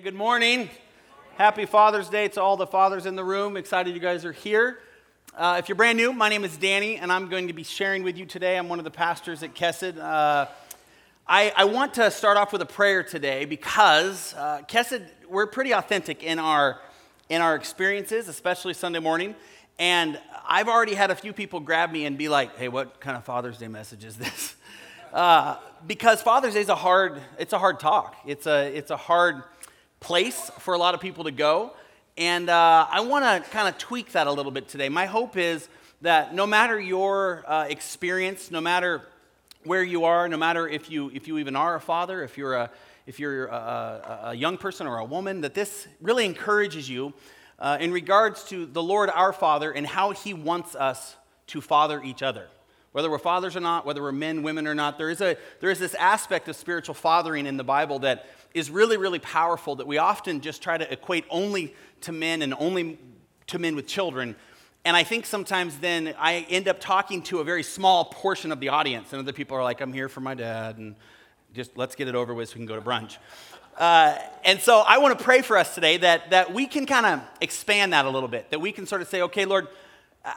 Hey, good morning. Happy Father's Day to all the fathers in the room. Excited you guys are here. Uh, if you're brand new, my name is Danny, and I'm going to be sharing with you today. I'm one of the pastors at Kesed. Uh, I, I, want to start off with a prayer today because uh, Kesed, we're pretty authentic in our, in our experiences, especially Sunday morning. And I've already had a few people grab me and be like, hey, what kind of Father's Day message is this? Uh, because Father's Day is a hard, it's a hard talk. It's a, it's a hard place for a lot of people to go. And uh, I want to kind of tweak that a little bit today. My hope is that no matter your uh, experience, no matter where you are, no matter if you, if you even are a father, if you're, a, if you're a, a, a young person or a woman, that this really encourages you uh, in regards to the Lord our Father and how He wants us to father each other. Whether we're fathers or not, whether we're men, women or not, there is, a, there is this aspect of spiritual fathering in the Bible that is really, really powerful that we often just try to equate only to men and only to men with children. And I think sometimes then I end up talking to a very small portion of the audience, and other people are like, I'm here for my dad, and just let's get it over with so we can go to brunch. Uh, and so I want to pray for us today that, that we can kind of expand that a little bit, that we can sort of say, okay, Lord, uh,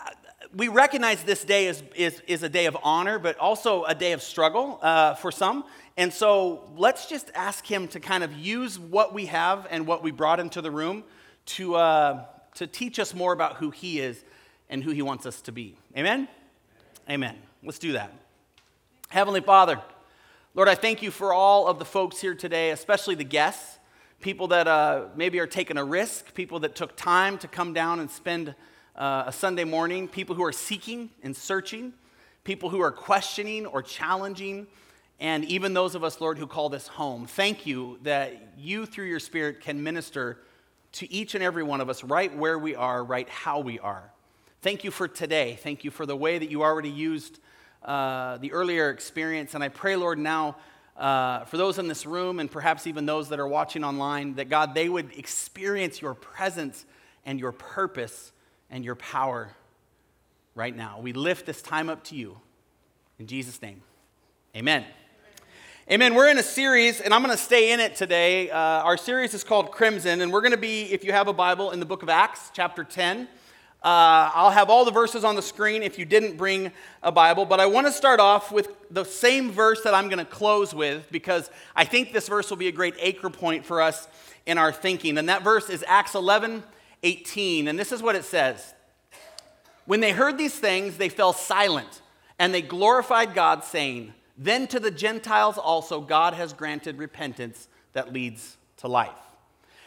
we recognize this day is, is, is a day of honor, but also a day of struggle uh, for some. And so let's just ask him to kind of use what we have and what we brought into the room to, uh, to teach us more about who he is and who he wants us to be. Amen? Amen. Let's do that. Heavenly Father, Lord, I thank you for all of the folks here today, especially the guests, people that uh, maybe are taking a risk, people that took time to come down and spend uh, a Sunday morning, people who are seeking and searching, people who are questioning or challenging and even those of us, Lord, who call this home. Thank you that you, through your Spirit, can minister to each and every one of us right where we are, right how we are. Thank you for today. Thank you for the way that you already used uh, the earlier experience. And I pray, Lord, now uh, for those in this room and perhaps even those that are watching online, that God, they would experience your presence and your purpose and your power right now. We lift this time up to you. In Jesus' name, amen. Amen. We're in a series, and I'm going to stay in it today. Uh, our series is called Crimson, and we're going to be, if you have a Bible, in the book of Acts, chapter 10. Uh, I'll have all the verses on the screen if you didn't bring a Bible, but I want to start off with the same verse that I'm going to close with because I think this verse will be a great anchor point for us in our thinking. And that verse is Acts 11 18, and this is what it says When they heard these things, they fell silent, and they glorified God, saying, then to the Gentiles also, God has granted repentance that leads to life.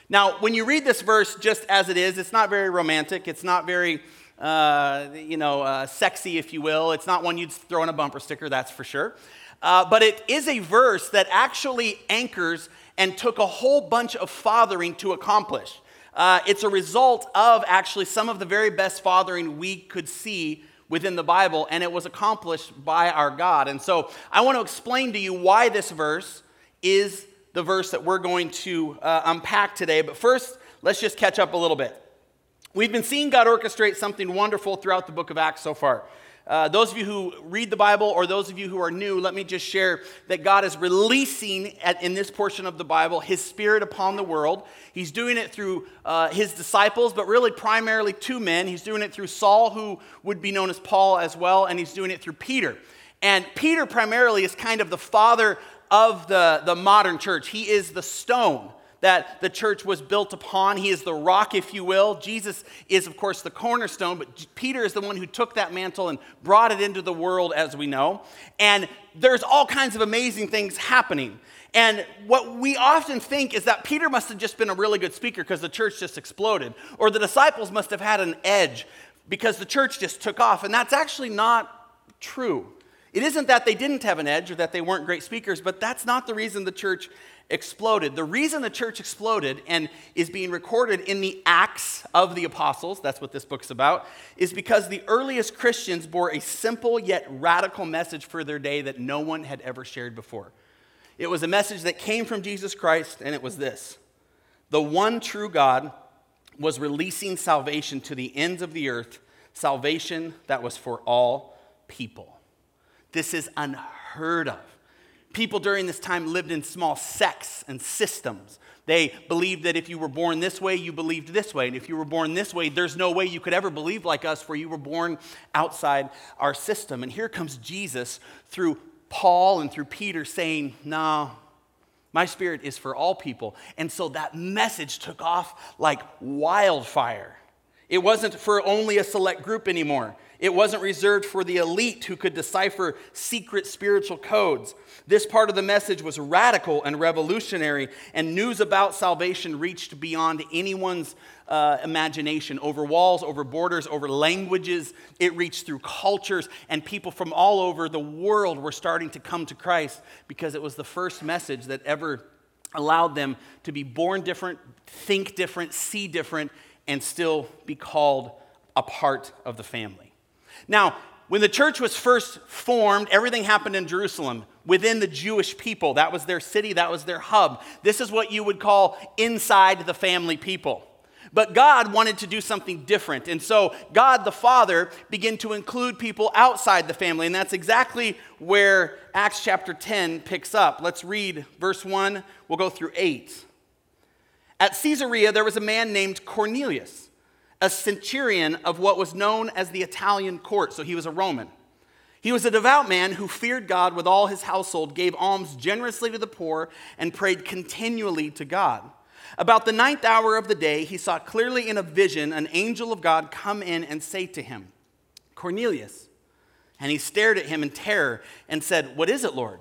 Now, when you read this verse just as it is, it's not very romantic. It's not very, uh, you know, uh, sexy, if you will. It's not one you'd throw in a bumper sticker, that's for sure. Uh, but it is a verse that actually anchors and took a whole bunch of fathering to accomplish. Uh, it's a result of actually some of the very best fathering we could see within the Bible, and it was accomplished by our God. And so I want to explain to you why this verse is the verse that we're going to uh, unpack today. But first, let's just catch up a little bit. We've been seeing God orchestrate something wonderful throughout the book of Acts so far. Uh, those of you who read the Bible or those of you who are new, let me just share that God is releasing at, in this portion of the Bible His Spirit upon the world. He's doing it through uh, His disciples, but really primarily two men. He's doing it through Saul, who would be known as Paul as well, and He's doing it through Peter. And Peter primarily is kind of the father of the, the modern church, he is the stone that the church was built upon. He is the rock, if you will. Jesus is, of course, the cornerstone, but Peter is the one who took that mantle and brought it into the world, as we know. And there's all kinds of amazing things happening. And what we often think is that Peter must have just been a really good speaker because the church just exploded, or the disciples must have had an edge because the church just took off. And that's actually not true. It isn't that they didn't have an edge or that they weren't great speakers, but that's not the reason the church exploded. The reason the church exploded and is being recorded in the Acts of the Apostles, that's what this book's about, is because the earliest Christians bore a simple yet radical message for their day that no one had ever shared before. It was a message that came from Jesus Christ, and it was this The one true God was releasing salvation to the ends of the earth, salvation that was for all people. This is unheard of. People during this time lived in small sects and systems. They believed that if you were born this way, you believed this way. And if you were born this way, there's no way you could ever believe like us, for you were born outside our system. And here comes Jesus through Paul and through Peter saying, No, my spirit is for all people. And so that message took off like wildfire. It wasn't for only a select group anymore. It wasn't reserved for the elite who could decipher secret spiritual codes. This part of the message was radical and revolutionary, and news about salvation reached beyond anyone's uh, imagination over walls, over borders, over languages. It reached through cultures, and people from all over the world were starting to come to Christ because it was the first message that ever allowed them to be born different, think different, see different, and still be called a part of the family. Now, when the church was first formed, everything happened in Jerusalem within the Jewish people. That was their city, that was their hub. This is what you would call inside the family people. But God wanted to do something different. And so God the Father began to include people outside the family. And that's exactly where Acts chapter 10 picks up. Let's read verse 1. We'll go through 8. At Caesarea, there was a man named Cornelius a centurion of what was known as the Italian cohort, so he was a Roman. He was a devout man who feared God with all his household, gave alms generously to the poor, and prayed continually to God. About the ninth hour of the day, he saw clearly in a vision an angel of God come in and say to him, Cornelius. And he stared at him in terror and said, What is it, Lord?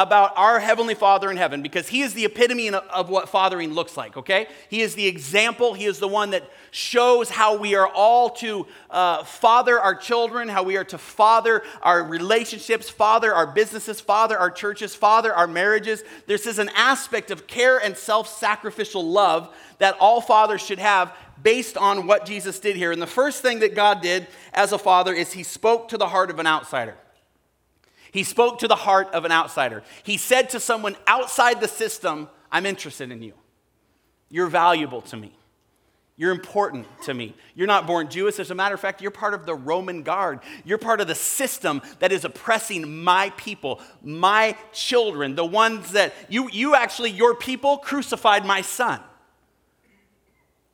about our Heavenly Father in heaven because He is the epitome of what fathering looks like, okay? He is the example. He is the one that shows how we are all to uh, father our children, how we are to father our relationships, father our businesses, father our churches, father our marriages. This is an aspect of care and self sacrificial love that all fathers should have based on what Jesus did here. And the first thing that God did as a father is He spoke to the heart of an outsider. He spoke to the heart of an outsider. He said to someone outside the system, I'm interested in you. You're valuable to me. You're important to me. You're not born Jewish. As a matter of fact, you're part of the Roman guard. You're part of the system that is oppressing my people, my children, the ones that you, you actually, your people crucified my son.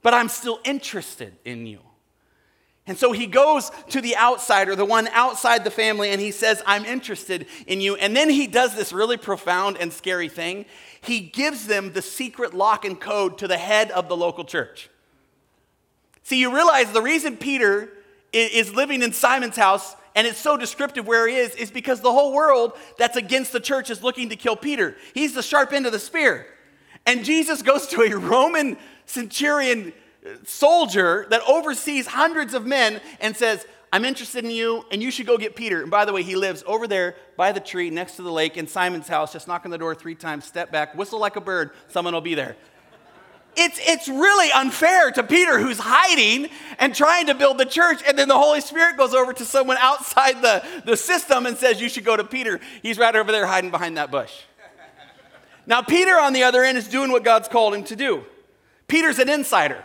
But I'm still interested in you. And so he goes to the outsider, the one outside the family, and he says, I'm interested in you. And then he does this really profound and scary thing. He gives them the secret lock and code to the head of the local church. See, you realize the reason Peter is living in Simon's house and it's so descriptive where he is is because the whole world that's against the church is looking to kill Peter. He's the sharp end of the spear. And Jesus goes to a Roman centurion soldier that oversees hundreds of men and says, I'm interested in you, and you should go get Peter. And by the way, he lives over there by the tree next to the lake in Simon's house. Just knock on the door three times, step back, whistle like a bird, someone will be there. It's, it's really unfair to Peter, who's hiding and trying to build the church, and then the Holy Spirit goes over to someone outside the, the system and says, You should go to Peter. He's right over there hiding behind that bush. Now, Peter, on the other end, is doing what God's called him to do. Peter's an insider.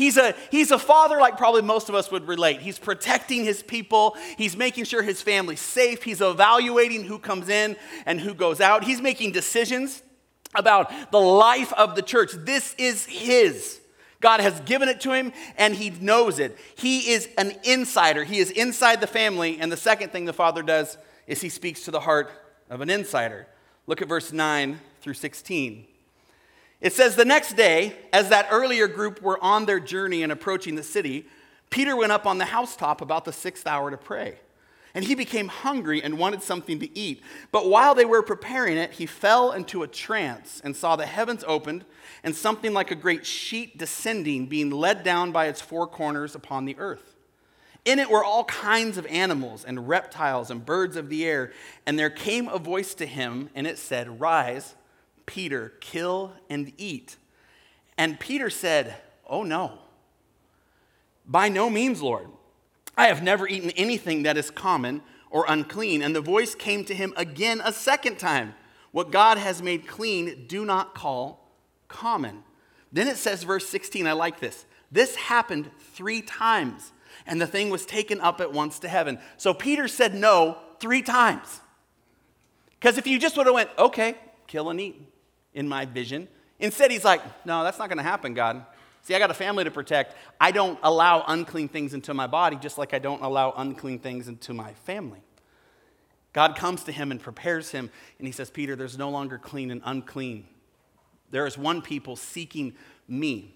He's a, he's a father like probably most of us would relate. He's protecting his people. He's making sure his family's safe. He's evaluating who comes in and who goes out. He's making decisions about the life of the church. This is his. God has given it to him and he knows it. He is an insider. He is inside the family. And the second thing the father does is he speaks to the heart of an insider. Look at verse 9 through 16. It says, The next day, as that earlier group were on their journey and approaching the city, Peter went up on the housetop about the sixth hour to pray. And he became hungry and wanted something to eat. But while they were preparing it, he fell into a trance and saw the heavens opened and something like a great sheet descending, being led down by its four corners upon the earth. In it were all kinds of animals and reptiles and birds of the air. And there came a voice to him, and it said, Rise Peter, Kill and eat. And Peter said, Oh no, by no means, Lord. I have never eaten anything that is common or unclean. And the voice came to him again a second time What God has made clean, do not call common. Then it says, verse 16, I like this. This happened three times, and the thing was taken up at once to heaven. So Peter said no three times. Because if you just would have went, okay, kill and eat in my vision, instead he's like, no, that's not going to happen, God. See, I got a family to protect. I don't allow unclean things into my body, just like I don't allow unclean things into my family. God comes to him and prepares him, and he says, Peter, there's no longer clean and unclean. There is one people seeking me.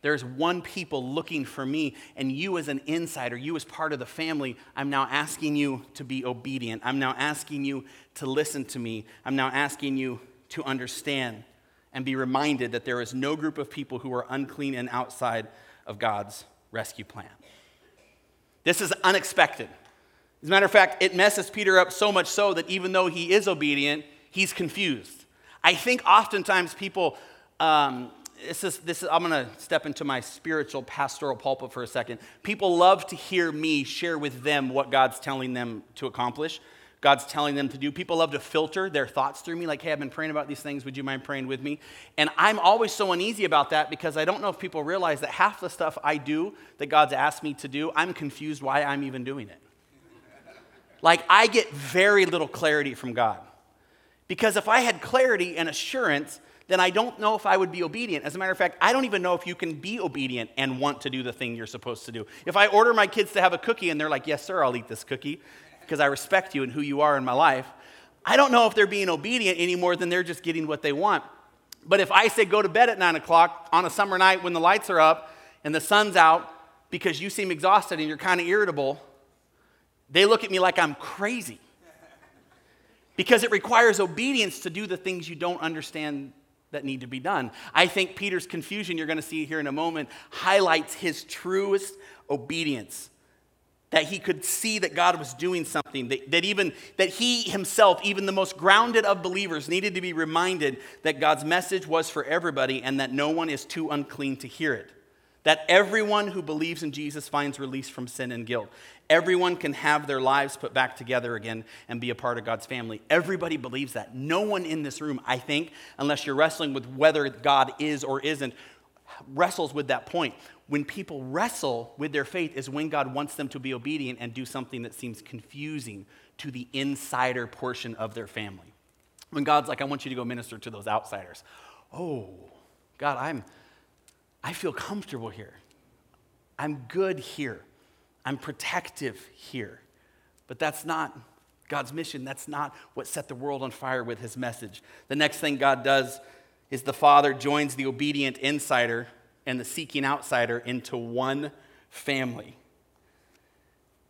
There's one people looking for me, and you as an insider, you as part of the family, I'm now asking you to be obedient. I'm now asking you to listen to me. I'm now asking you to understand and be reminded that there is no group of people who are unclean and outside of God's rescue plan. This is unexpected. As a matter of fact, it messes Peter up so much so that even though he is obedient, he's confused. I think oftentimes people, um, this is, this is, I'm going to step into my spiritual pastoral pulpit for a second. People love to hear me share with them what God's telling them to accomplish. God's telling them to do. People love to filter their thoughts through me, like, hey, I've been praying about these things. Would you mind praying with me? And I'm always so uneasy about that because I don't know if people realize that half the stuff I do that God's asked me to do, I'm confused why I'm even doing it. like, I get very little clarity from God. Because if I had clarity and assurance, then I don't know if I would be obedient. As a matter of fact, I don't even know if you can be obedient and want to do the thing you're supposed to do. If I order my kids to have a cookie and they're like, yes, sir, I'll eat this cookie, because I respect you and who you are in my life. I don't know if they're being obedient any more than they're just getting what they want. But if I say go to bed at nine o'clock on a summer night when the lights are up and the sun's out because you seem exhausted and you're kind of irritable, they look at me like I'm crazy. because it requires obedience to do the things you don't understand that need to be done. I think Peter's confusion, you're going to see here in a moment, highlights his truest obedience that he could see that God was doing something, that, that even that he himself, even the most grounded of believers, needed to be reminded that God's message was for everybody and that no one is too unclean to hear it. That everyone who believes in Jesus finds release from sin and guilt. Everyone can have their lives put back together again and be a part of God's family. Everybody believes that. No one in this room, I think, unless you're wrestling with whether God is or isn't, wrestles with that point when people wrestle with their faith is when God wants them to be obedient and do something that seems confusing to the insider portion of their family. When God's like, I want you to go minister to those outsiders. Oh, God, I'm, I feel comfortable here. I'm good here. I'm protective here. But that's not God's mission. That's not what set the world on fire with his message. The next thing God does is the Father joins the obedient insider and the seeking outsider into one family.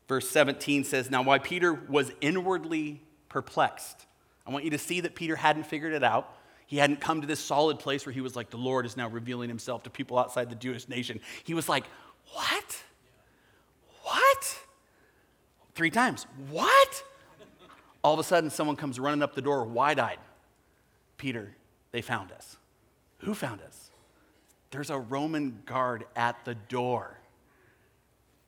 Verse 17 says, Now, while Peter was inwardly perplexed, I want you to see that Peter hadn't figured it out. He hadn't come to this solid place where he was like, The Lord is now revealing himself to people outside the Jewish nation. He was like, What? What? Three times. What? All of a sudden, someone comes running up the door wide eyed. Peter, they found us. Who found us? There's a Roman guard at the door.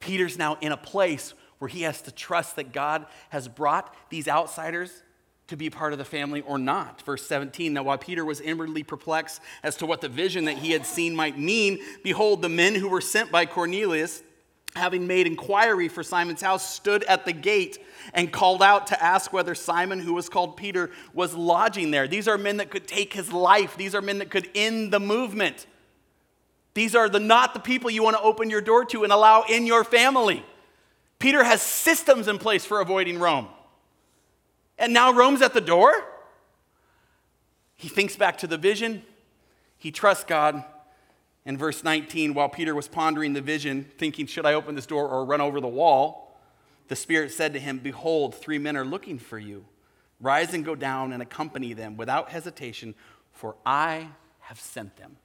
Peter's now in a place where he has to trust that God has brought these outsiders to be part of the family or not. Verse 17 Now, while Peter was inwardly perplexed as to what the vision that he had seen might mean, behold, the men who were sent by Cornelius, having made inquiry for Simon's house, stood at the gate and called out to ask whether Simon, who was called Peter, was lodging there. These are men that could take his life, these are men that could end the movement. These are the, not the people you want to open your door to and allow in your family. Peter has systems in place for avoiding Rome. And now Rome's at the door. He thinks back to the vision. He trusts God. In verse 19, while Peter was pondering the vision, thinking, Should I open this door or run over the wall? The Spirit said to him, Behold, three men are looking for you. Rise and go down and accompany them without hesitation, for I have sent them.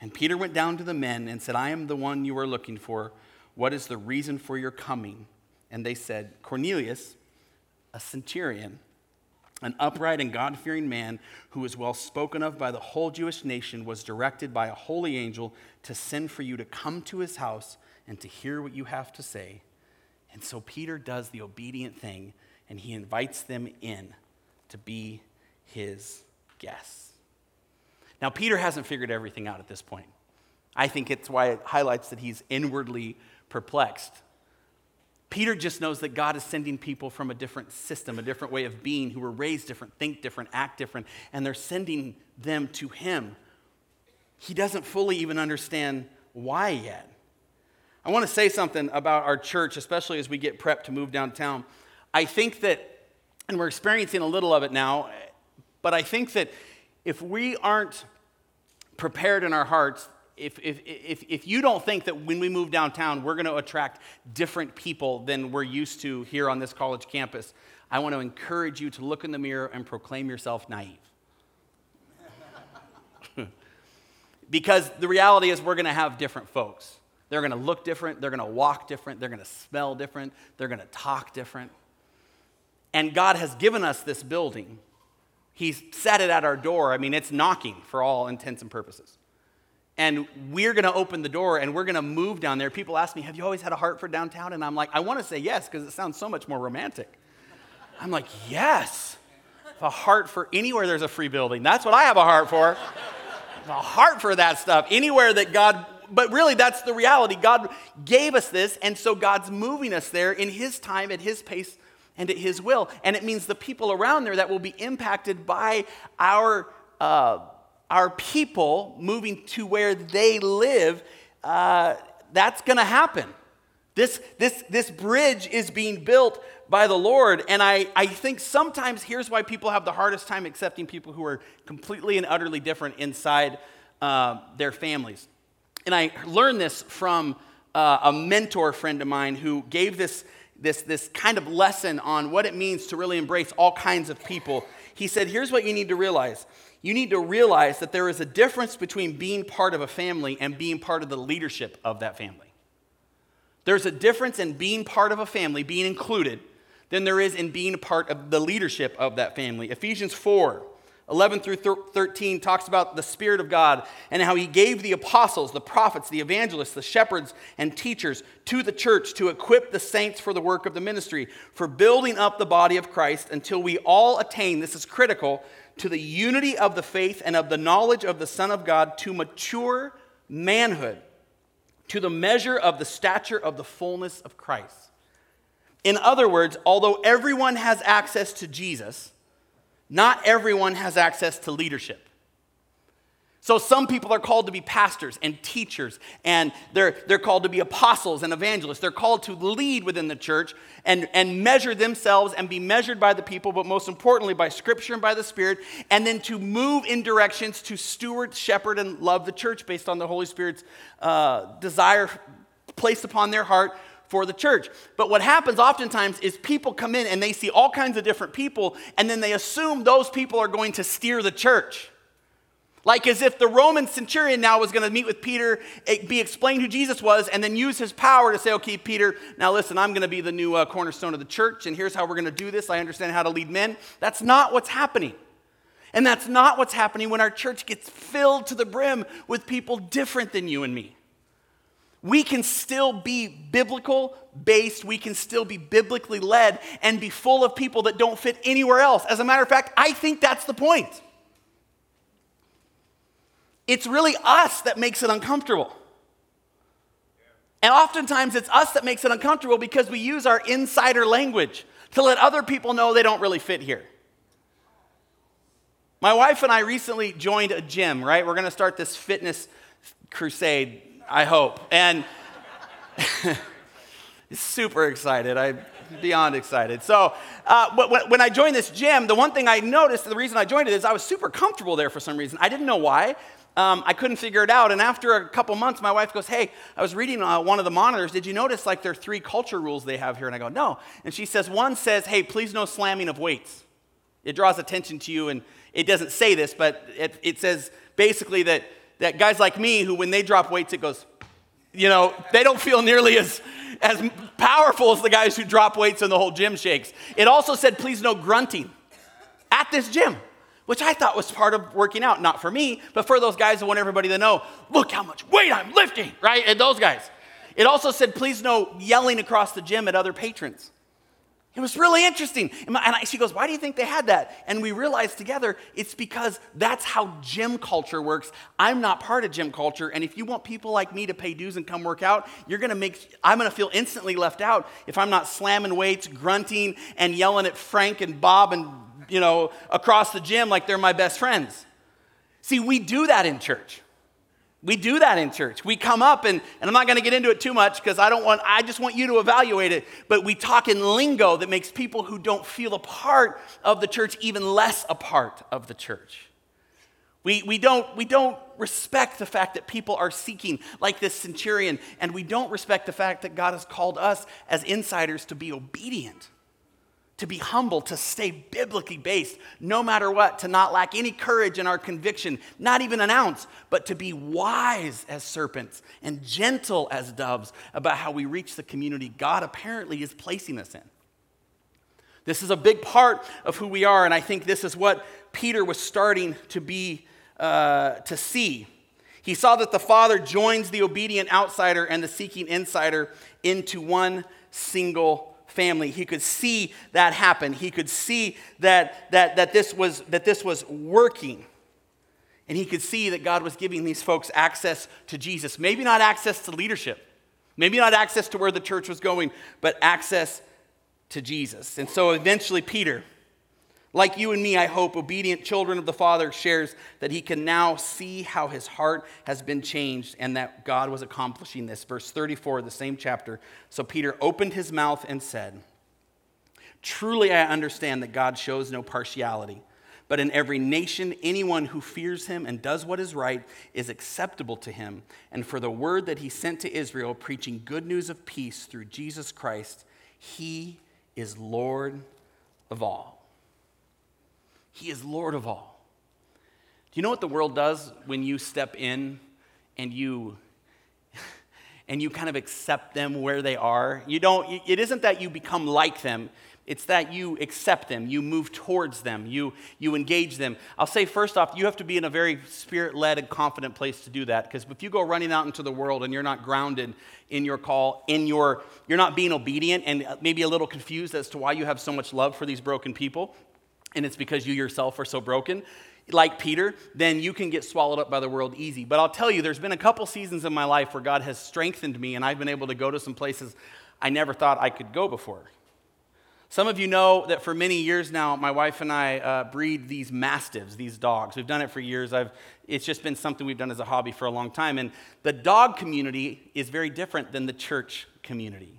And Peter went down to the men and said, I am the one you are looking for. What is the reason for your coming? And they said, Cornelius, a centurion, an upright and God fearing man who was well spoken of by the whole Jewish nation, was directed by a holy angel to send for you to come to his house and to hear what you have to say. And so Peter does the obedient thing and he invites them in to be his guests. Now, Peter hasn't figured everything out at this point. I think it's why it highlights that he's inwardly perplexed. Peter just knows that God is sending people from a different system, a different way of being, who were raised different, think different, act different, and they're sending them to him. He doesn't fully even understand why yet. I want to say something about our church, especially as we get prepped to move downtown. I think that, and we're experiencing a little of it now, but I think that if we aren't prepared in our hearts if, if, if, if you don't think that when we move downtown, we're going to attract different people than we're used to here on this college campus, I want to encourage you to look in the mirror and proclaim yourself naive. because the reality is, we're going to have different folks. They're going to look different, they're going to walk different, they're going to smell different, they're going to talk different. And God has given us this building. He's set it at our door. I mean, it's knocking for all intents and purposes and we're going to open the door and we're going to move down there. People ask me, Have you always had a heart for downtown? And I'm like, I want to say yes because it sounds so much more romantic. I'm like, Yes. A heart for anywhere there's a free building. That's what I have a heart for. a heart for that stuff. Anywhere that God, but really that's the reality. God gave us this, and so God's moving us there in His time, at His pace, and at His will. And it means the people around there that will be impacted by our. Uh, our people moving to where they live, uh, that's going to happen. This, this, this bridge is being built by the Lord. And I, I think sometimes here's why people have the hardest time accepting people who are completely and utterly different inside uh, their families. And I learned this from uh, a mentor friend of mine who gave this, this, this kind of lesson on what it means to really embrace all kinds of people. He said, Here's what you need to realize you need to realize that there is a difference between being part of a family and being part of the leadership of that family. There's a difference in being part of a family, being included, than there is in being a part of the leadership of that family. Ephesians 4 11 through 13 talks about the Spirit of God and how He gave the apostles, the prophets, the evangelists, the shepherds, and teachers to the church to equip the saints for the work of the ministry, for building up the body of Christ until we all attain, this is critical, to the unity of the faith and of the knowledge of the Son of God, to mature manhood, to the measure of the stature of the fullness of Christ. In other words, although everyone has access to Jesus, not everyone has access to leadership. So some people are called to be pastors and teachers, and they're, they're called to be apostles and evangelists. They're called to lead within the church and, and measure themselves and be measured by the people, but most importantly by Scripture and by the Spirit, and then to move in directions to steward, shepherd, and love the church based on the Holy Spirit's uh, desire placed upon their heart for the church. But what happens oftentimes is people come in and they see all kinds of different people, and then they assume those people are going to steer the church. Like as if the Roman centurion now was going to meet with Peter, eh, be explained who Jesus was, and then use his power to say, okay, Peter, now listen, I'm going to be the new uh, cornerstone of the church, and here's how we're going to do this. I understand how to lead men. That's not what's happening. And that's not what's happening when our church gets filled to the brim with people different than you and me. We can still be biblical based, we can still be biblically led, and be full of people that don't fit anywhere else. As a matter of fact, I think that's the point. It's really us that makes it uncomfortable. And oftentimes it's us that makes it uncomfortable because we use our insider language to let other people know they don't really fit here. My wife and I recently joined a gym, right? We're going to start this fitness crusade, I hope. And super excited. I'm beyond excited. So, uh, when I joined this gym, the one thing I noticed, the reason I joined it is I was super comfortable there for some reason. I didn't know why. Um, I couldn't figure it out. And after a couple months, my wife goes, Hey, I was reading uh, one of the monitors. Did you notice like there are three culture rules they have here? And I go, No. And she says, One says, Hey, please no slamming of weights. It draws attention to you. And it doesn't say this, but it, it says basically that, that guys like me, who when they drop weights, it goes, you know, they don't feel nearly as, as powerful as the guys who drop weights and the whole gym shakes. It also said, Please no grunting. at this gym, which I thought was part of working out, not for me, but for those guys who want everybody to know, look how much weight I'm lifting, right? And those guys. It also said, please no yelling across the gym at other patrons. It was really interesting. And I, she goes, Why do you think they had that? And we realized together it's because that's how gym culture works. I'm not part of gym culture. And if you want people like me to pay dues and come work out, you're going to make, I'm going to feel instantly left out if I'm not slamming weights, grunting, and yelling at Frank and Bob and, you know, across the gym like they're my best friends. See, we do that in church. We do that in church. We come up, and, and I'm not going to get into it too much because I don't want, I just want you to evaluate it. But we talk in lingo that makes people who don't feel a part of the church even less a part of the church. We, we, don't, we don't respect the fact that people are seeking, like this centurion, and we don't respect the fact that God has called us as insiders to be obedient to be humble, to stay biblically based, no matter what, to not lack any courage in our conviction, not even an ounce, but to be wise as serpents and gentle as doves about how we reach the community God apparently is placing us in. This is a big part of who we are, and I think this is what Peter was starting to be uh, to see. He saw that the Father joins the obedient outsider and the seeking insider into one single family. He could see that happen. He could see that, that, that, this, was, that this was working. And he could see that God was giving these folks access to Jesus. Maybe not access to leadership, maybe not access to where the church was going, but access to Jesus. And so eventually, Peter like you and me, I hope, obedient children of the Father shares that he can now see how his heart has been changed and that God was accomplishing this. Verse 34 of the same chapter. So Peter opened his mouth and said, Truly I understand that God shows no partiality, but in every nation, anyone who fears him and does what is right is acceptable to him. And for the word that he sent to Israel, preaching good news of peace through Jesus Christ, he is Lord of all. He is Lord of all. Do you know what the world does when you step in and you and you kind of accept them where they are? You don't it isn't that you become like them. It's that you accept them, you move towards them, you, you engage them. I'll say first off, you have to be in a very spirit led and confident place to do that. Because if you go running out into the world and you're not grounded in your call, in your, you're not being obedient and uh, maybe a little confused as to why you have so much love for these broken people, and it's because you yourself are so broken, like Peter, then you can get swallowed up by the world easy. But I'll tell you, there's been a couple seasons in my life where God has strengthened me, and I've been able to go to some places I never thought I could go before. Some of you know that for many years now, my wife and I uh, breed these mastiffs, these dogs. We've done it for years. I've, it's just been something we've done as a hobby for a long time. And the dog community is very different than the church community.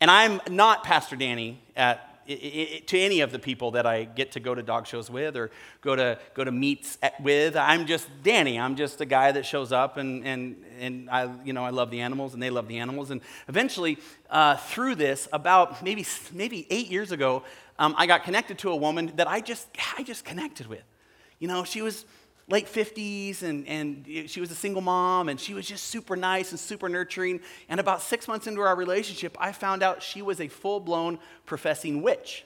And I'm not Pastor Danny at to any of the people that I get to go to dog shows with or go to, go to meets at, with. I'm just Danny. I'm just a guy that shows up and, and, and I, you know, I love the animals and they love the animals. And eventually, uh, through this, about maybe, maybe eight years ago, um, I got connected to a woman that I just, I just connected with. You know, she was late 50s and, and she was a single mom and she was just super nice and super nurturing. And about six months into our relationship i found out she was a full-blown professing witch.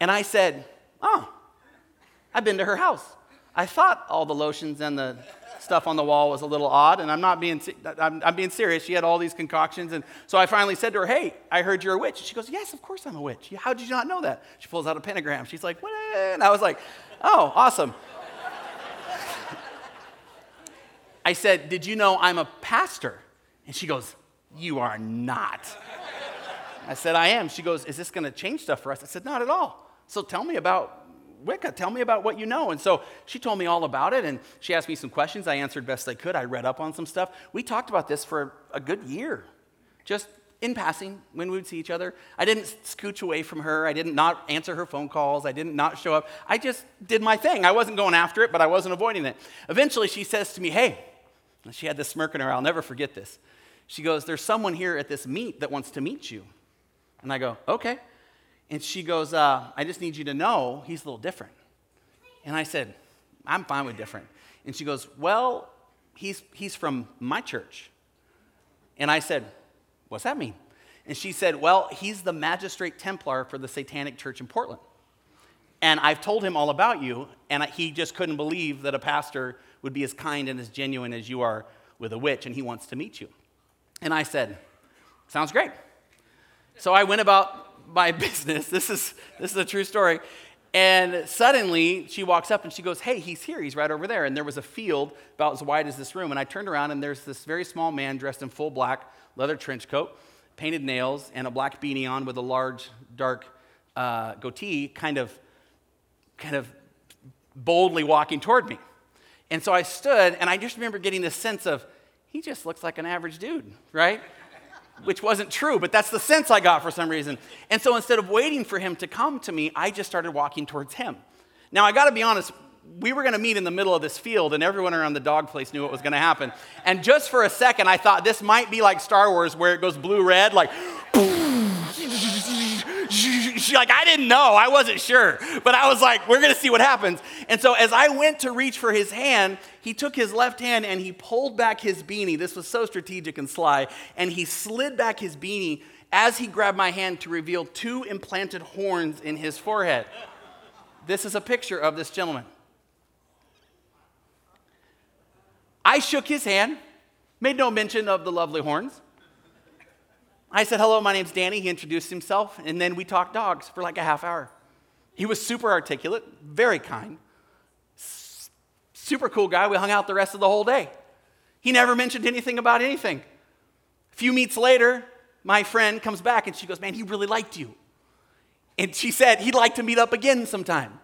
And i said oh i've been to her house. I thought all the lotions and the stuff on the wall was a little odd, and I'm not being, I'm, I'm, being serious. She had all these concoctions, and so I finally said to her, "Hey, I heard you're a witch." She goes, "Yes, of course I'm a witch. How did you not know that?" She pulls out a pentagram. She's like, "What?" And I was like, "Oh, awesome." I said, "Did you know I'm a pastor?" And she goes, "You are not." I said, "I am." She goes, "Is this going to change stuff for us?" I said, "Not at all." So tell me about Wicca, tell me about what you know. And so she told me all about it, and she asked me some questions. I answered best I could. I read up on some stuff. We talked about this for a good year, just in passing when we would see each other. I didn't scooch away from her. I didn't not answer her phone calls. I didn't not show up. I just did my thing. I wasn't going after it, but I wasn't avoiding it. Eventually, she says to me, Hey, and she had this smirk in her. I'll never forget this. She goes, There's someone here at this meet that wants to meet you. And I go, Okay. And she goes, uh, I just need you to know he's a little different. And I said, I'm fine with different. And she goes, Well, he's, he's from my church. And I said, What's that mean? And she said, Well, he's the Magister Templar for the Satanic Church in Portland. And I've told him all about you, and he just couldn't believe that a pastor would be as kind and as genuine as you are with a witch, and he wants to meet you. And I said, Sounds great. So I went about my business. This is, this is a true story. And suddenly she walks up and she goes, Hey, he's here. He's right over there. And there was a field about as wide as this room. And I turned around and there's this very small man dressed in full black leather trench coat, painted nails, and a black beanie on with a large, dark uh, goatee, kind of, kind of boldly walking toward me. And so I stood and I just remember getting this sense of, he just looks like an average dude, right? Which wasn't true, but that's the sense I got for some reason. And so instead of waiting for him to come to me, I just started walking towards him. Now, I gotta be honest, we were gonna meet in the middle of this field, and everyone around the dog place knew what was gonna happen. And just for a second, I thought this might be like Star Wars, where it goes blue red, like, like, I didn't know. I wasn't sure. But I was like, we're to see what happens. And so as I went to reach for his hand, he took his left hand and he pulled back his beanie. This was so strategic and sly. And he slid back his beanie as he grabbed my hand to reveal two implanted horns in his forehead. This is a picture of this gentleman. I shook his hand, made no mention of the lovely horns. I said, Hello, my name's Danny. He introduced himself, and then we talked dogs for like a half hour. He was super articulate, very kind, super cool guy. We hung out the rest of the whole day. He never mentioned anything about anything. A few meets later, my friend comes back and she goes, Man, he really liked you. And she said he'd like to meet up again sometime,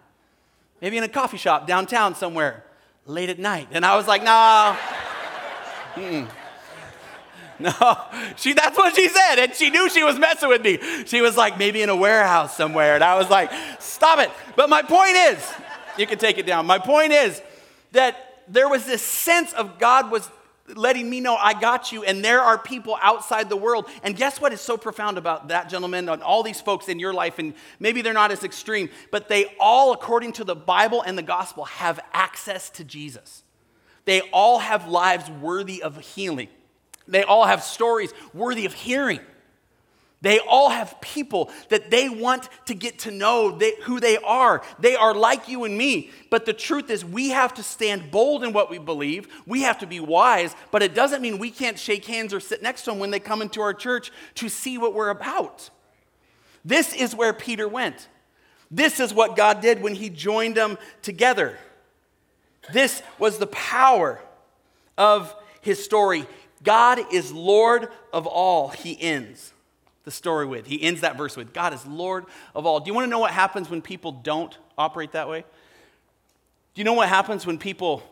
maybe in a coffee shop downtown somewhere late at night. And I was like, Nah. Mm-mm. No, she, that's what she said. And she knew she was messing with me. She was like, maybe in a warehouse somewhere. And I was like, stop it. But my point is, you can take it down. My point is that there was this sense of God was letting me know I got you, and there are people outside the world. And guess what is so profound about that gentleman and all these folks in your life? And maybe they're not as extreme, but they all, according to the Bible and the gospel, have access to Jesus. They all have lives worthy of healing. They all have stories worthy of hearing. They all have people that they want to get to know they, who they are. They are like you and me. But the truth is, we have to stand bold in what we believe. We have to be wise, but it doesn't mean we can't shake hands or sit next to them when they come into our church to see what we're about. This is where Peter went. This is what God did when he joined them together. This was the power of his story. God is Lord of all, he ends the story with. He ends that verse with God is Lord of all. Do you want to know what happens when people don't operate that way? Do you know what happens when people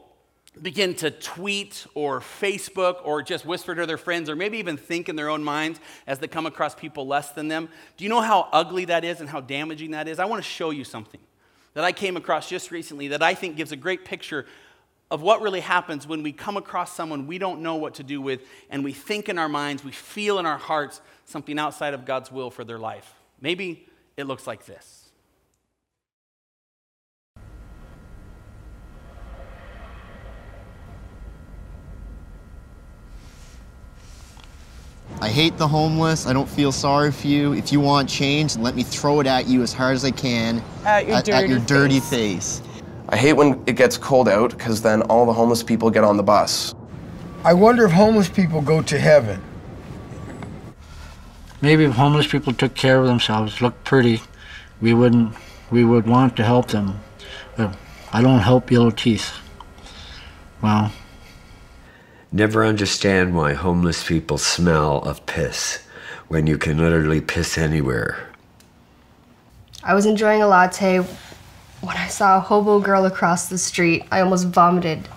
begin to tweet or Facebook or just whisper to their friends or maybe even think in their own minds as they come across people less than them? Do you know how ugly that is and how damaging that is? I want to show you something that I came across just recently that I think gives a great picture of what really happens when we come across someone we don't know what to do with and we think in our minds, we feel in our hearts something outside of God's will for their life. Maybe it looks like this. I hate the homeless. I don't feel sorry for you. If you want change, let me throw it at you as hard as I can. At your dirty, at your dirty face. Face. I hate when it gets cold out because then all the homeless people get on the bus. I wonder if homeless people go to heaven. Maybe if homeless people took care of themselves, looked pretty, we wouldn't we would want to help them. But I don't help yellow teeth. Well, Never understand why homeless people smell of piss when you can literally piss anywhere. I was enjoying a latte when I saw a hobo girl across the street, I almost vomited.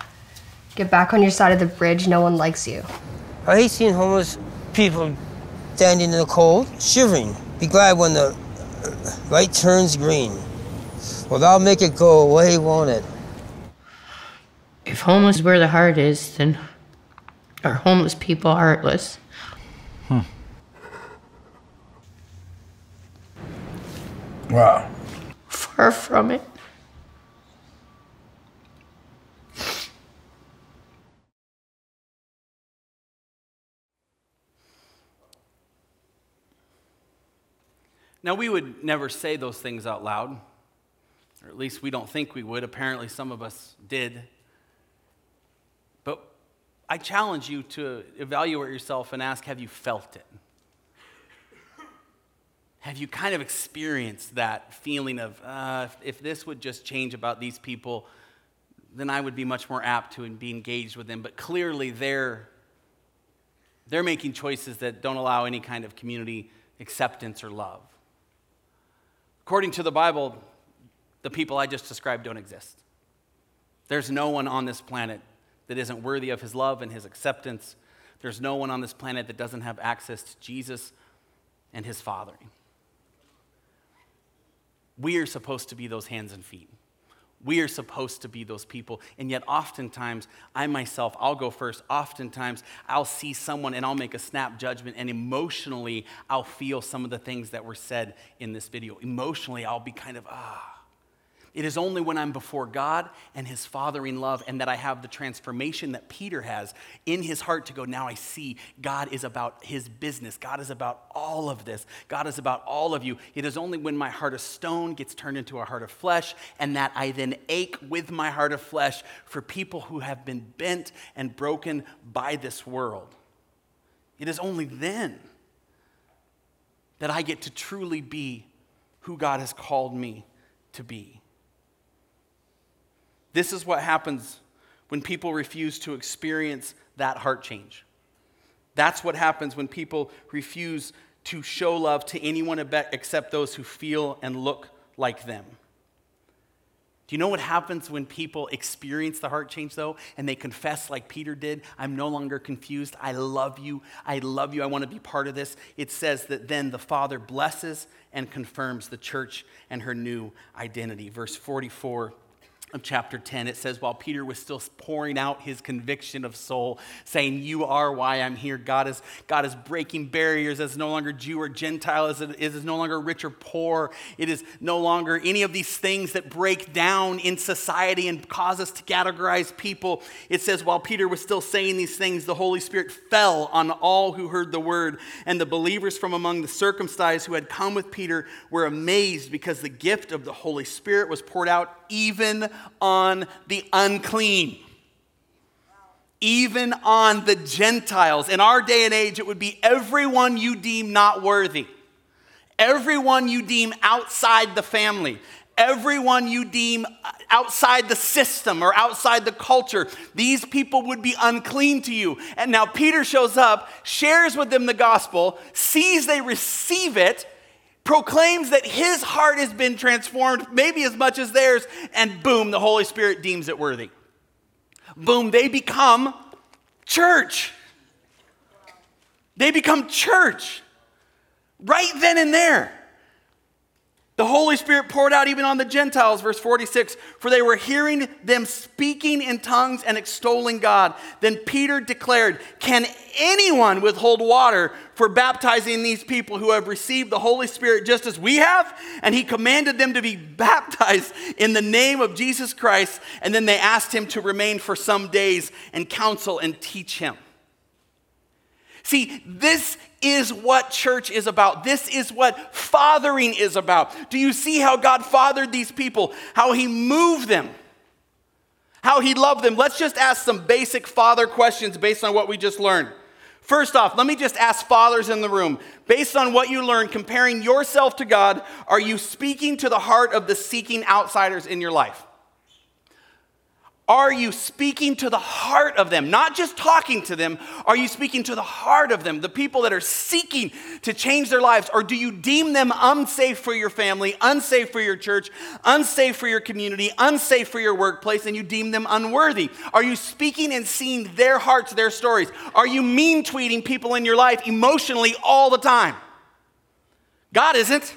Get back on your side of the bridge, no one likes you. I hate seeing homeless people standing in the cold, shivering. Be glad when the light turns green. Well, that'll make it go away, won't it? If homeless is where the heart is, then are homeless people heartless? Hmm. Wow. Far from it. Now, we would never say those things out loud, or at least we don't think we would. Apparently, some of us did. But I challenge you to evaluate yourself and ask have you felt it? Have you kind of experienced that feeling of, uh, if, if this would just change about these people, then I would be much more apt to be engaged with them. But clearly, they're, they're making choices that don't allow any kind of community acceptance or love. According to the Bible, the people I just described don't exist. There's no one on this planet that isn't worthy of his love and his acceptance. There's no one on this planet that doesn't have access to Jesus and his fathering. We are supposed to be those hands and feet. We are supposed to be those people. And yet, oftentimes, I myself, I'll go first. Oftentimes, I'll see someone and I'll make a snap judgment, and emotionally, I'll feel some of the things that were said in this video. Emotionally, I'll be kind of, ah. It is only when I'm before God and His fathering love and that I have the transformation that Peter has in his heart to go, now I see God is about His business. God is about all of this. God is about all of you. It is only when my heart of stone gets turned into a heart of flesh and that I then ache with my heart of flesh for people who have been bent and broken by this world. It is only then that I get to truly be who God has called me to be. This is what happens when people refuse to experience that heart change. That's what happens when people refuse to show love to anyone except those who feel and look like them. Do you know what happens when people experience the heart change, though, and they confess like Peter did? I'm no longer confused. I love you. I love you. I want to be part of this. It says that then the Father blesses and confirms the church and her new identity. Verse 44 of chapter 10, it says, while Peter was still pouring out his conviction of soul, saying, You are why I'm here. God is, God is breaking barriers as no longer Jew or Gentile, as it is, is no longer rich or poor. It is no longer any of these things that break down in society and cause us to categorize people. It says, While Peter was still saying these things, the Holy Spirit fell on all who heard the word. And the believers from among the circumcised who had come with Peter were amazed because the gift of the Holy Spirit was poured out even on the unclean. Even on the Gentiles. In our day and age, it would be everyone you deem not worthy, everyone you deem outside the family, everyone you deem outside the system or outside the culture. These people would be unclean to you. And now Peter shows up, shares with them the gospel, sees they receive it, proclaims that his heart has been transformed, maybe as much as theirs, and boom, the Holy Spirit deems it worthy. Boom, they become church. They become church right then and there. The Holy Spirit poured out even on the Gentiles, verse 46, for they were hearing them speaking in tongues and extolling God. Then Peter declared, Can anyone withhold water for baptizing these people who have received the Holy Spirit just as we have? And he commanded them to be baptized in the name of Jesus Christ. And then they asked him to remain for some days and counsel and teach him. See, this is what church is about. This is what fathering is about. Do you see how God fathered these people? How He moved them? How He loved them? Let's just ask some basic father questions based on what we just learned. First off, let me just ask fathers in the room, based on what you learned, comparing yourself to God, are you speaking to the heart of the seeking outsiders in your life? Are you speaking to the heart of them? Not just talking to them. Are you speaking to the heart of them, the people that are seeking to change their lives? Or do you deem them unsafe for your family, unsafe for your church, unsafe for your community, unsafe for your workplace, and you deem them unworthy? Are you speaking and seeing their hearts, their stories? Are you mean tweeting people in your life emotionally all the time? God isn't.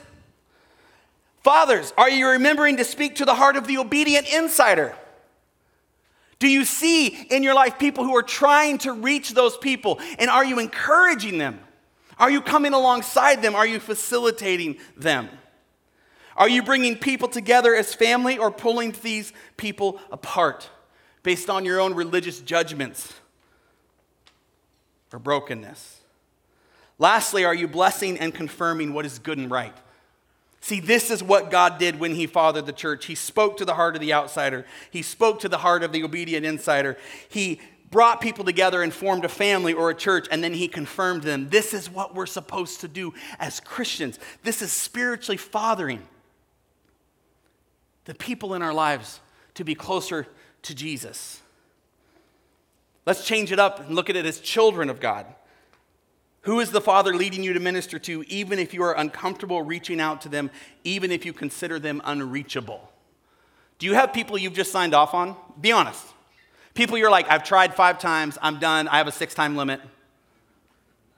Fathers, are you remembering to speak to the heart of the obedient insider? Do you see in your life people who are trying to reach those people? And are you encouraging them? Are you coming alongside them? Are you facilitating them? Are you bringing people together as family or pulling these people apart based on your own religious judgments or brokenness? Lastly, are you blessing and confirming what is good and right? See, this is what God did when He fathered the church. He spoke to the heart of the outsider, He spoke to the heart of the obedient insider. He brought people together and formed a family or a church, and then He confirmed them. This is what we're supposed to do as Christians. This is spiritually fathering the people in our lives to be closer to Jesus. Let's change it up and look at it as children of God. Who is the Father leading you to minister to, even if you are uncomfortable reaching out to them, even if you consider them unreachable? Do you have people you've just signed off on? Be honest. People you're like, I've tried five times, I'm done, I have a six time limit.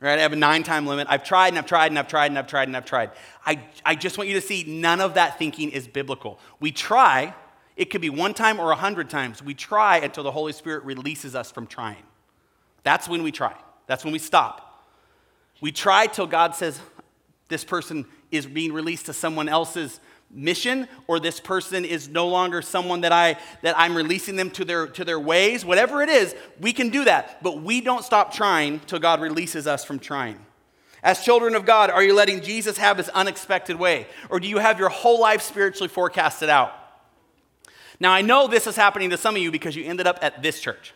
Right? I have a nine time limit. I've tried and I've tried and I've tried and I've tried and I've tried. I, I just want you to see none of that thinking is biblical. We try, it could be one time or a hundred times. We try until the Holy Spirit releases us from trying. That's when we try, that's when we stop. We try till God says this person is being released to someone else's mission or this person is no longer someone that I that I'm releasing them to their to their ways. Whatever it is we can do that. But we don't stop trying till God releases us from trying. As children of God are you letting Jesus have his unexpected way? Or do you have your whole life spiritually forecasted out? Now I know this is happening to some of you because you ended up at this church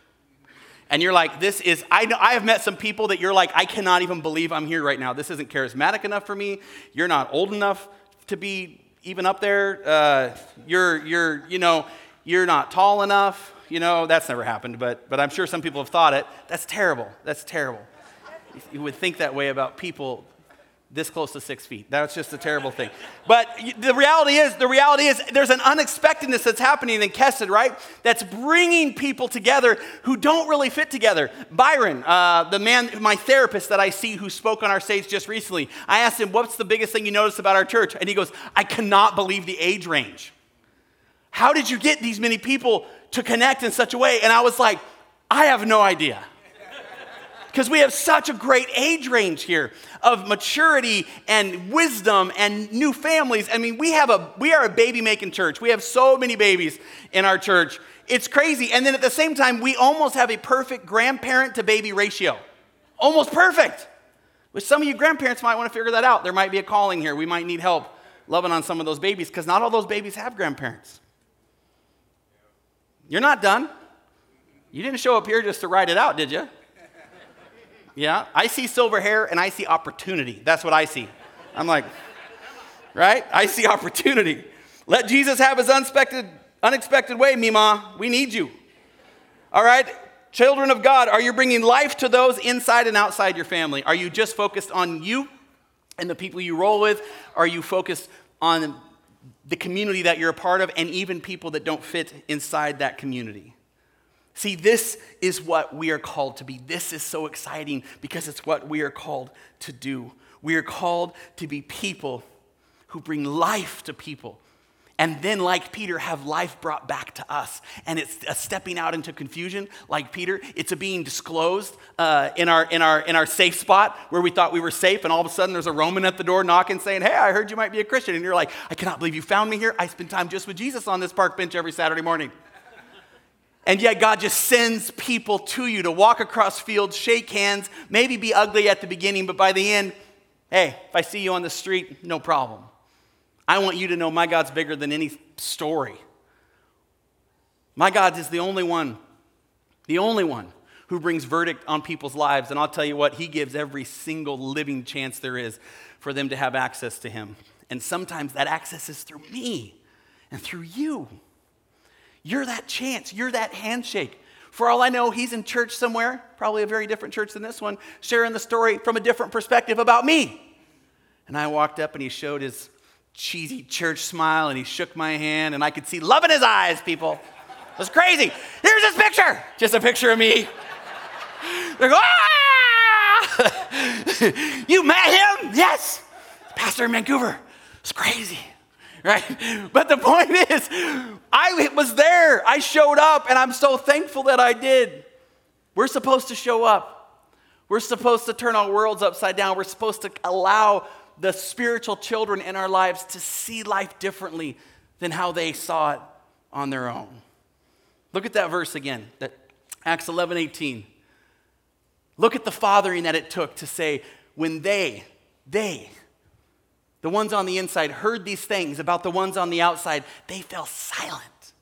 and you're like, this is, I, know, I have met some people that you're like, I cannot even believe I'm here right now. This isn't charismatic enough for me. You're not old enough to be even up there. Uh, you're, you're, you know, you're not tall enough. You know, that's never happened, but, but I'm sure some people have thought it. That's terrible. That's terrible. You would think that way about people this close to six feet. That's just a terrible thing. But the reality is, the reality is, there's an unexpectedness that's happening in Kesed, right? That's bringing people together who don't really fit together. Byron, uh, the man, my therapist that I see who spoke on our stage just recently, I asked him, "What's the biggest thing you noticed about our church?" And he goes, "I cannot believe the age range. How did you get these many people to connect in such a way?" And I was like, "I have no idea." Because we have such a great age range here of maturity and wisdom and new families. I mean, we have a we are a baby making church. We have so many babies in our church. It's crazy. And then at the same time, we almost have a perfect grandparent to baby ratio. Almost perfect. Which some of you grandparents might want to figure that out. There might be a calling here. We might need help loving on some of those babies because not all those babies have grandparents. You're not done. You didn't show up here just to write it out, did you? Yeah, I see silver hair and I see opportunity. That's what I see. I'm like, right? I see opportunity. Let Jesus have his unexpected, unexpected way, Mima. We need you. All right? Children of God, are you bringing life to those inside and outside your family? Are you just focused on you and the people you roll with? Are you focused on the community that you're a part of and even people that don't fit inside that community? See, this is what we are called to be. This is so exciting because it's what we are called to do. We are called to be people who bring life to people. And then, like Peter, have life brought back to us. And it's a stepping out into confusion, like Peter. It's a being disclosed uh, in, our, in, our, in our safe spot where we thought we were safe. And all of a sudden, there's a Roman at the door knocking, saying, Hey, I heard you might be a Christian. And you're like, I cannot believe you found me here. I spend time just with Jesus on this park bench every Saturday morning. And yet, God just sends people to you to walk across fields, shake hands, maybe be ugly at the beginning, but by the end, hey, if I see you on the street, no problem. I want you to know my God's bigger than any story. My God is the only one, the only one who brings verdict on people's lives. And I'll tell you what, He gives every single living chance there is for them to have access to Him. And sometimes that access is through me and through you. You're that chance, you're that handshake. For all I know, he's in church somewhere, probably a very different church than this one, sharing the story from a different perspective about me. And I walked up and he showed his cheesy church smile and he shook my hand and I could see love in his eyes, people. It was crazy. Here's his picture. Just a picture of me. They're going, ah! you met him? Yes. Pastor in Vancouver. It's crazy right? But the point is, I was there. I showed up, and I'm so thankful that I did. We're supposed to show up. We're supposed to turn our worlds upside down. We're supposed to allow the spiritual children in our lives to see life differently than how they saw it on their own. Look at that verse again, that Acts 11 18. Look at the fathering that it took to say, when they, they, the ones on the inside, heard these things about the ones on the outside, they fell silent.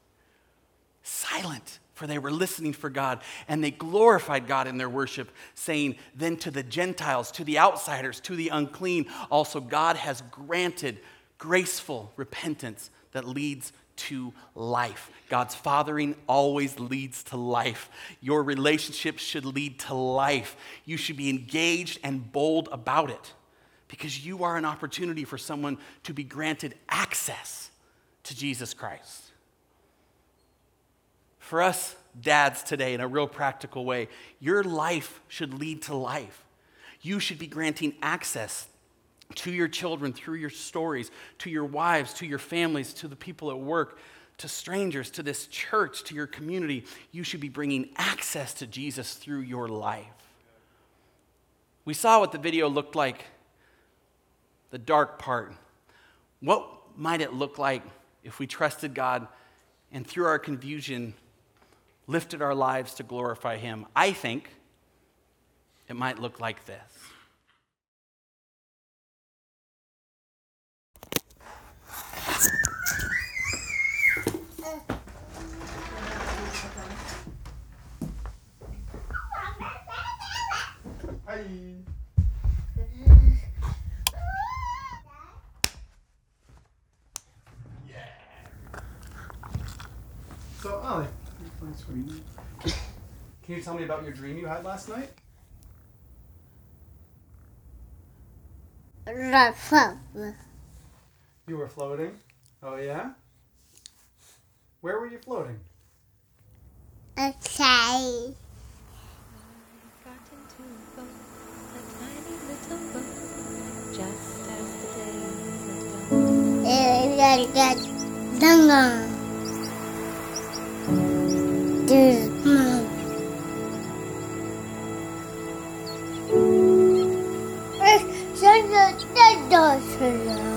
Silent, for they were listening for God, and they glorified God in their worship, saying, Then to the Gentiles, to the outsiders, to the unclean, also God has granted graceful repentance that leads to life. God's fathering always leads to life. Your relationship should lead to life. You should be engaged and bold about it because you are an opportunity for someone to be granted access to Jesus Christ. For us dads today, in a real practical way, your life should lead to life. You should be granting access to your children through your stories, to your wives, to your families, to the people at work, to strangers, to this church, to your community. You should be bringing access to Jesus through your life. We saw what the video looked like, the dark part. What might it look like if we trusted God and through our confusion lifted our lives to glorify Him? I think it might look like this. So, Ollie, oh, can you tell me about your dream you had last night? You were floating? Oh, yeah? Where were you floating? Okay. Whoa,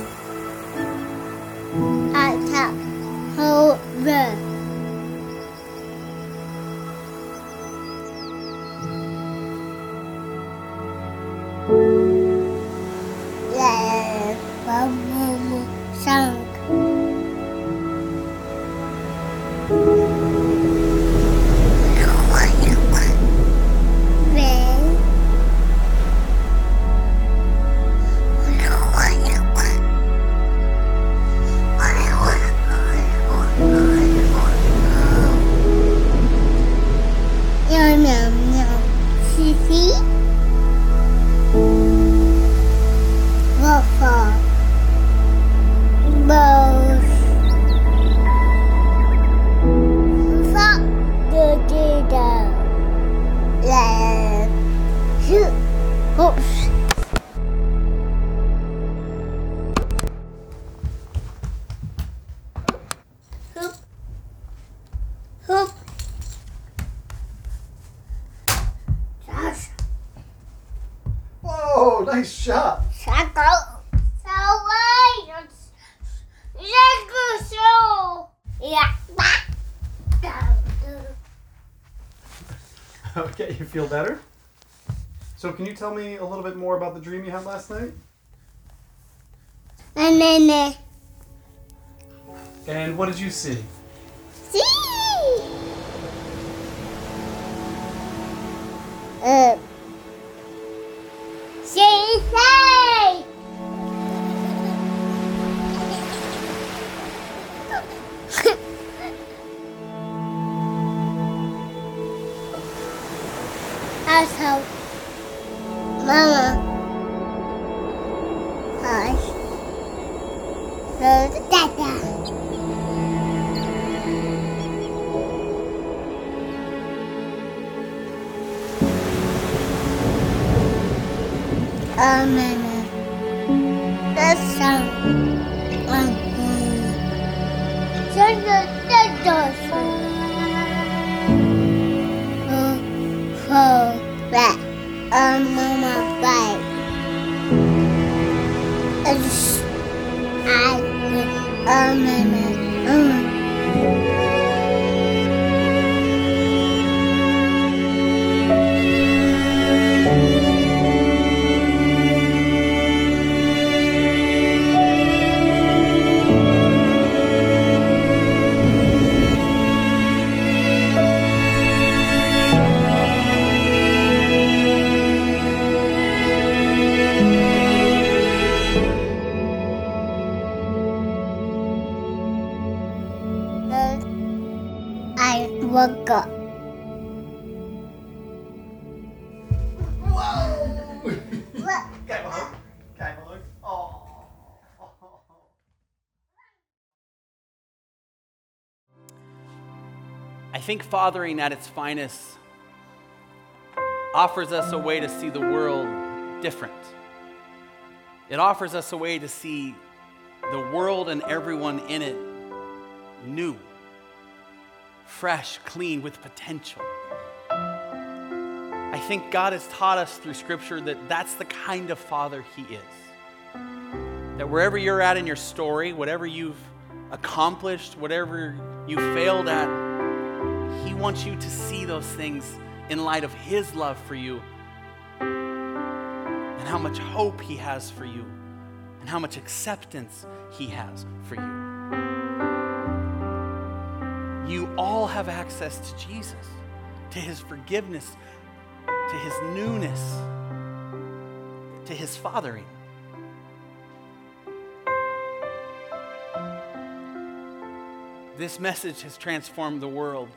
nice shot. Yeah. Okay, you feel better? So, can you tell me a little bit more about the dream you had last night? And then And what did you see? see. Uh. See, say. Asshole. Mama. No, Dada. Amen. That's some. Um. I think fathering at its finest offers us a way to see the world different. It offers us a way to see the world and everyone in it new, fresh, clean, with potential. I think God has taught us through Scripture that that's the kind of father He is. That wherever you're at in your story, whatever you've accomplished, whatever you failed at, He wants you to see those things in light of His love for you and how much hope He has for you and how much acceptance He has for you. You all have access to Jesus, to His forgiveness, to His newness, to His fathering. This message has transformed the world.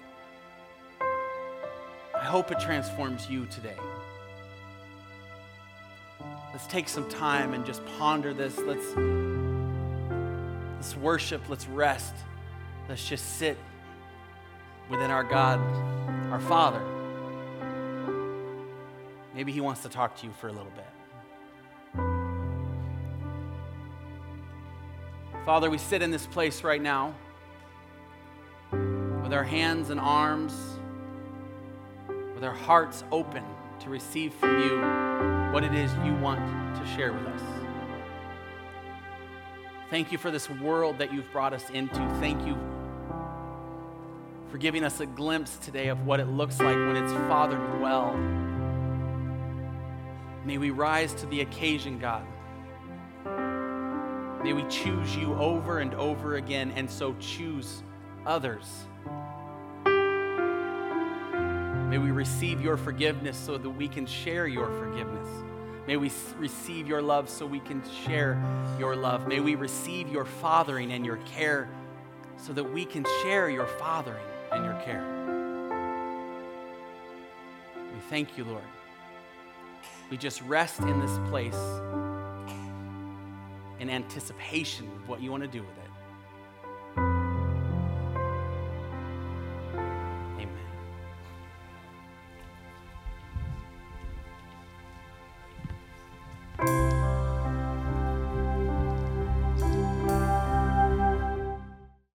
I hope it transforms you today. Let's take some time and just ponder this. Let's, let's worship. Let's rest. Let's just sit within our God, our Father. Maybe He wants to talk to you for a little bit. Father, we sit in this place right now with our hands and arms, with our hearts open to receive from you what it is you want to share with us. Thank you for this world that you've brought us into. Thank you for giving us a glimpse today of what it looks like when it's fathered well. May we rise to the occasion, God. May we choose you over and over again, and so choose others. May we receive your forgiveness so that we can share your forgiveness. May we receive your love so we can share your love. May we receive your fathering and your care so that we can share your fathering and your care. We thank you, Lord. We just rest in this place in anticipation of what you want to do with it.